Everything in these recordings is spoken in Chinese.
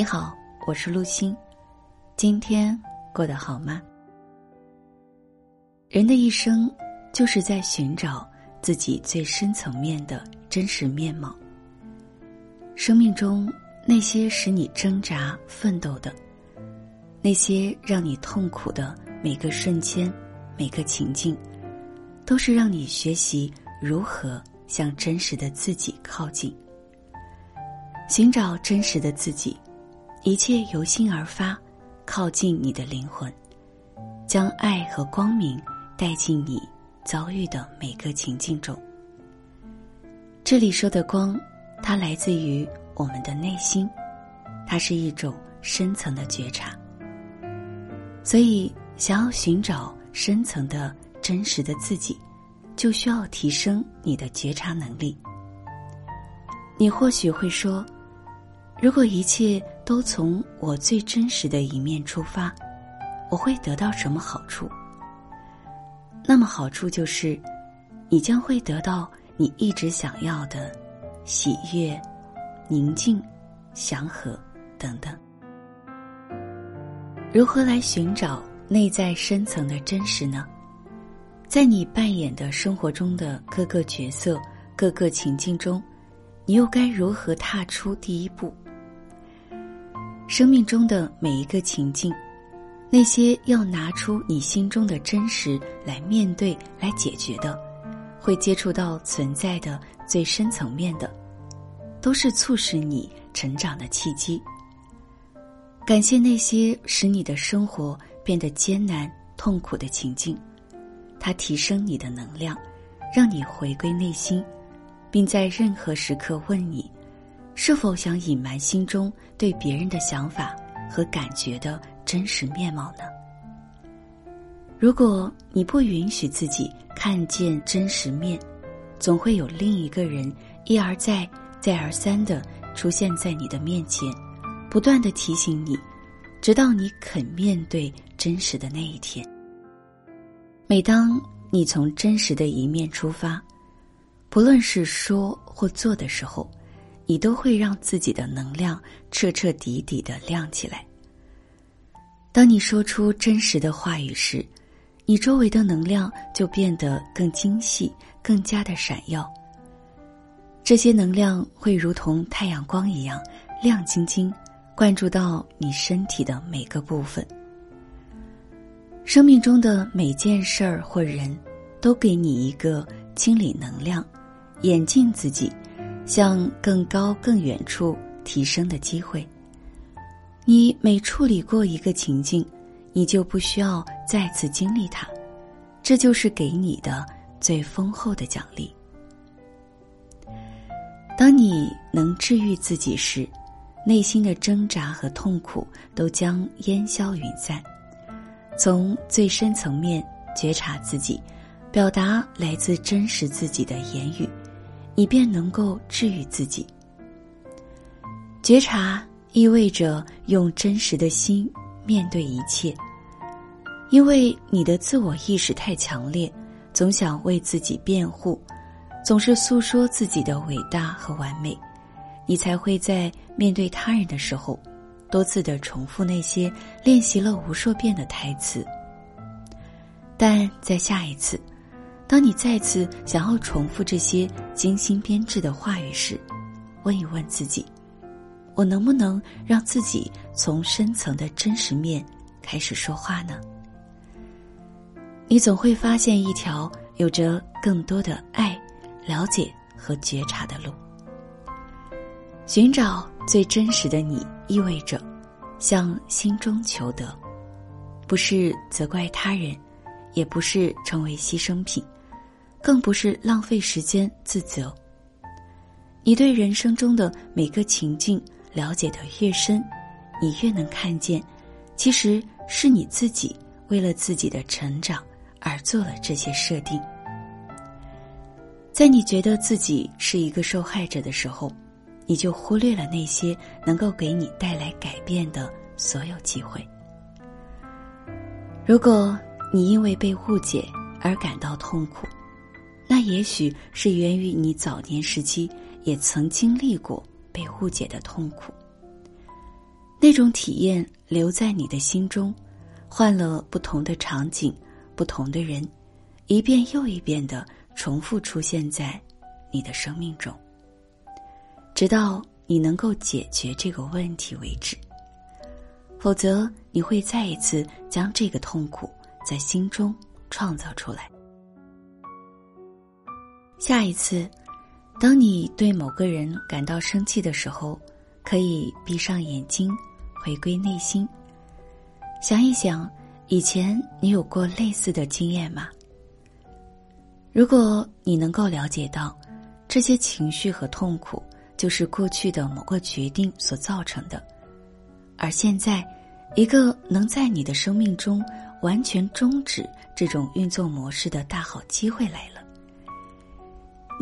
你好，我是陆欣，今天过得好吗？人的一生就是在寻找自己最深层面的真实面貌。生命中那些使你挣扎奋斗的，那些让你痛苦的每个瞬间、每个情境，都是让你学习如何向真实的自己靠近。寻找真实的自己，一切由心而发，靠近你的灵魂，将爱和光明带进你遭遇的每个情境中。这里说的光，它来自于我们的内心，它是一种深层的觉察。所以，想要寻找深层的真实的自己，就需要提升你的觉察能力。你或许会说。如果一切都从我最真实的一面出发，我会得到什么好处？那么好处就是，你将会得到你一直想要的喜悦、宁静、祥和等等。如何来寻找内在深层的真实呢？在你扮演的生活中的各个角色、各个情境中，你又该如何踏出第一步？生命中的每一个情境，那些要拿出你心中的真实来面对、来解决的，会接触到存在的最深层面的，都是促使你成长的契机。感谢那些使你的生活变得艰难、痛苦的情境，它提升你的能量，让你回归内心，并在任何时刻问你。是否想隐瞒心中对别人的想法和感觉的真实面貌呢？如果你不允许自己看见真实面，总会有另一个人一而再、再而三的出现在你的面前，不断的提醒你，直到你肯面对真实的那一天。每当你从真实的一面出发，不论是说或做的时候。你都会让自己的能量彻彻底底的亮起来。当你说出真实的话语时，你周围的能量就变得更精细、更加的闪耀。这些能量会如同太阳光一样亮晶晶，灌注到你身体的每个部分。生命中的每件事儿或人，都给你一个清理能量、演进自己。向更高、更远处提升的机会。你每处理过一个情境，你就不需要再次经历它，这就是给你的最丰厚的奖励。当你能治愈自己时，内心的挣扎和痛苦都将烟消云散。从最深层面觉察自己，表达来自真实自己的言语。你便能够治愈自己。觉察意味着用真实的心面对一切，因为你的自我意识太强烈，总想为自己辩护，总是诉说自己的伟大和完美，你才会在面对他人的时候，多次的重复那些练习了无数遍的台词。但在下一次。当你再次想要重复这些精心编制的话语时，问一问自己：我能不能让自己从深层的真实面开始说话呢？你总会发现一条有着更多的爱、了解和觉察的路。寻找最真实的你，意味着向心中求得，不是责怪他人，也不是成为牺牲品。更不是浪费时间自责。你对人生中的每个情境了解的越深，你越能看见，其实是你自己为了自己的成长而做了这些设定。在你觉得自己是一个受害者的时候，你就忽略了那些能够给你带来改变的所有机会。如果你因为被误解而感到痛苦，那也许是源于你早年时期也曾经历过被误解的痛苦。那种体验留在你的心中，换了不同的场景、不同的人，一遍又一遍的重复出现在你的生命中，直到你能够解决这个问题为止。否则，你会再一次将这个痛苦在心中创造出来。下一次，当你对某个人感到生气的时候，可以闭上眼睛，回归内心，想一想以前你有过类似的经验吗？如果你能够了解到，这些情绪和痛苦就是过去的某个决定所造成的，而现在，一个能在你的生命中完全终止这种运作模式的大好机会来了。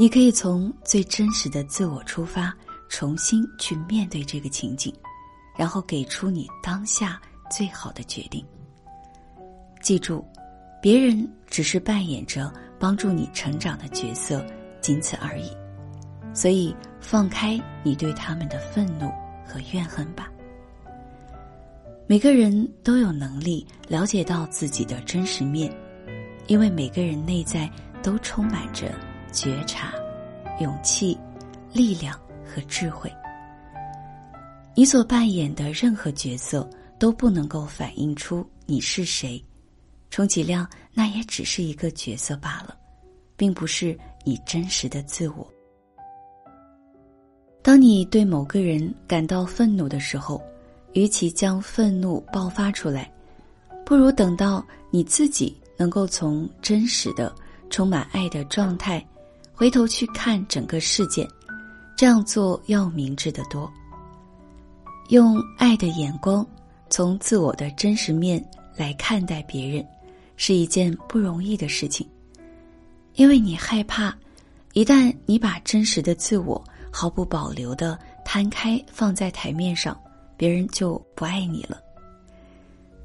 你可以从最真实的自我出发，重新去面对这个情景，然后给出你当下最好的决定。记住，别人只是扮演着帮助你成长的角色，仅此而已。所以，放开你对他们的愤怒和怨恨吧。每个人都有能力了解到自己的真实面，因为每个人内在都充满着。觉察、勇气、力量和智慧。你所扮演的任何角色都不能够反映出你是谁，充其量那也只是一个角色罢了，并不是你真实的自我。当你对某个人感到愤怒的时候，与其将愤怒爆发出来，不如等到你自己能够从真实的、充满爱的状态。回头去看整个事件，这样做要明智的多。用爱的眼光，从自我的真实面来看待别人，是一件不容易的事情。因为你害怕，一旦你把真实的自我毫不保留的摊开放在台面上，别人就不爱你了。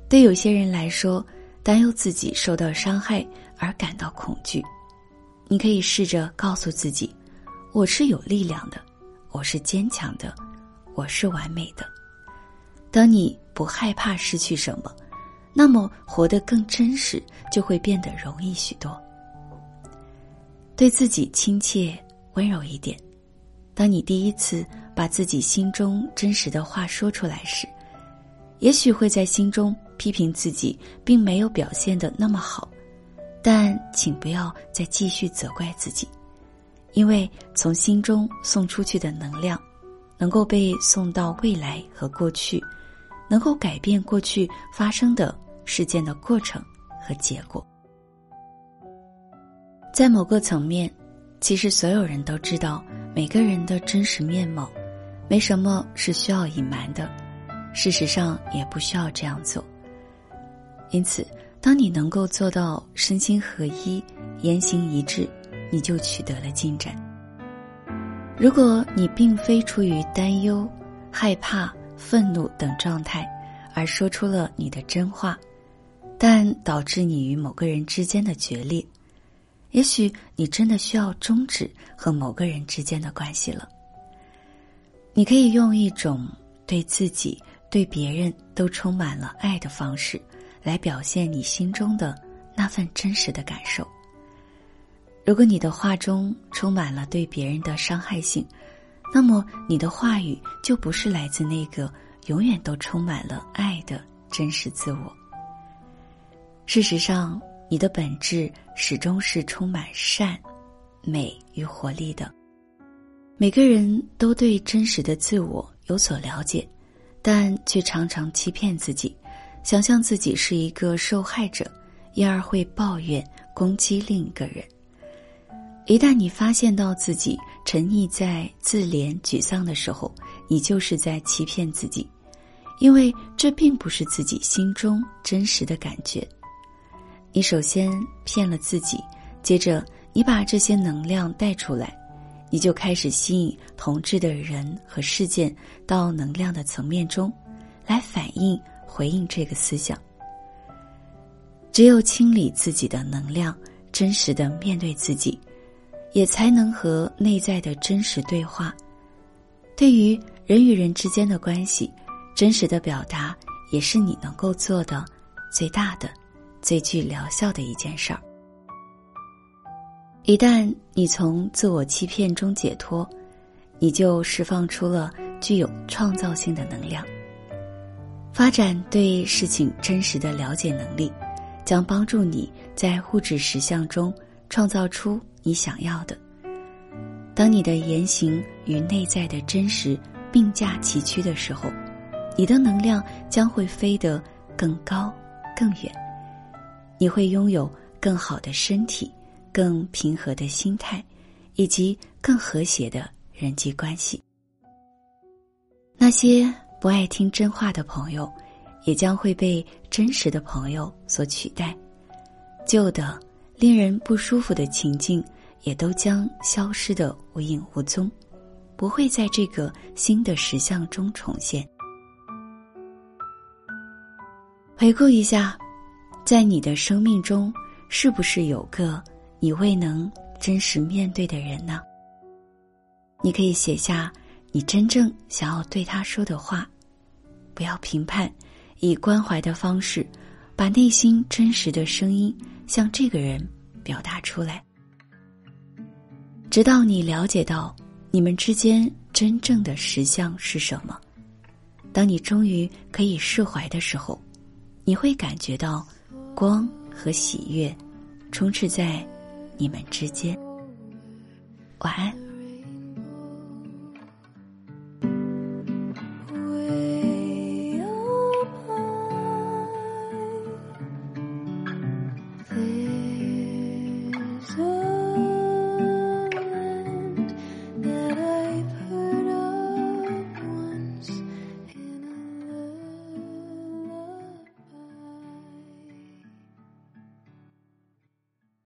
对有些人来说，担忧自己受到伤害而感到恐惧。你可以试着告诉自己：“我是有力量的，我是坚强的，我是完美的。”当你不害怕失去什么，那么活得更真实就会变得容易许多。对自己亲切温柔一点。当你第一次把自己心中真实的话说出来时，也许会在心中批评自己，并没有表现的那么好。但请不要再继续责怪自己，因为从心中送出去的能量，能够被送到未来和过去，能够改变过去发生的事件的过程和结果。在某个层面，其实所有人都知道每个人的真实面貌，没什么是需要隐瞒的，事实上也不需要这样做。因此。当你能够做到身心合一、言行一致，你就取得了进展。如果你并非出于担忧、害怕、愤怒等状态而说出了你的真话，但导致你与某个人之间的决裂，也许你真的需要终止和某个人之间的关系了。你可以用一种对自己、对别人都充满了爱的方式。来表现你心中的那份真实的感受。如果你的话中充满了对别人的伤害性，那么你的话语就不是来自那个永远都充满了爱的真实自我。事实上，你的本质始终是充满善、美与活力的。每个人都对真实的自我有所了解，但却常常欺骗自己。想象自己是一个受害者，因而会抱怨、攻击另一个人。一旦你发现到自己沉溺在自怜、沮丧的时候，你就是在欺骗自己，因为这并不是自己心中真实的感觉。你首先骗了自己，接着你把这些能量带出来，你就开始吸引同质的人和事件到能量的层面中，来反映。回应这个思想，只有清理自己的能量，真实的面对自己，也才能和内在的真实对话。对于人与人之间的关系，真实的表达也是你能够做的最大的、最具疗效的一件事儿。一旦你从自我欺骗中解脱，你就释放出了具有创造性的能量。发展对事情真实的了解能力，将帮助你在物质实相中创造出你想要的。当你的言行与内在的真实并驾齐驱的时候，你的能量将会飞得更高、更远。你会拥有更好的身体。更平和的心态，以及更和谐的人际关系。那些不爱听真话的朋友，也将会被真实的朋友所取代。旧的、令人不舒服的情境，也都将消失的无影无踪，不会在这个新的实相中重现。回顾一下，在你的生命中，是不是有个？你未能真实面对的人呢？你可以写下你真正想要对他说的话，不要评判，以关怀的方式，把内心真实的声音向这个人表达出来，直到你了解到你们之间真正的实相是什么。当你终于可以释怀的时候，你会感觉到光和喜悦充斥在。你们之间，晚安。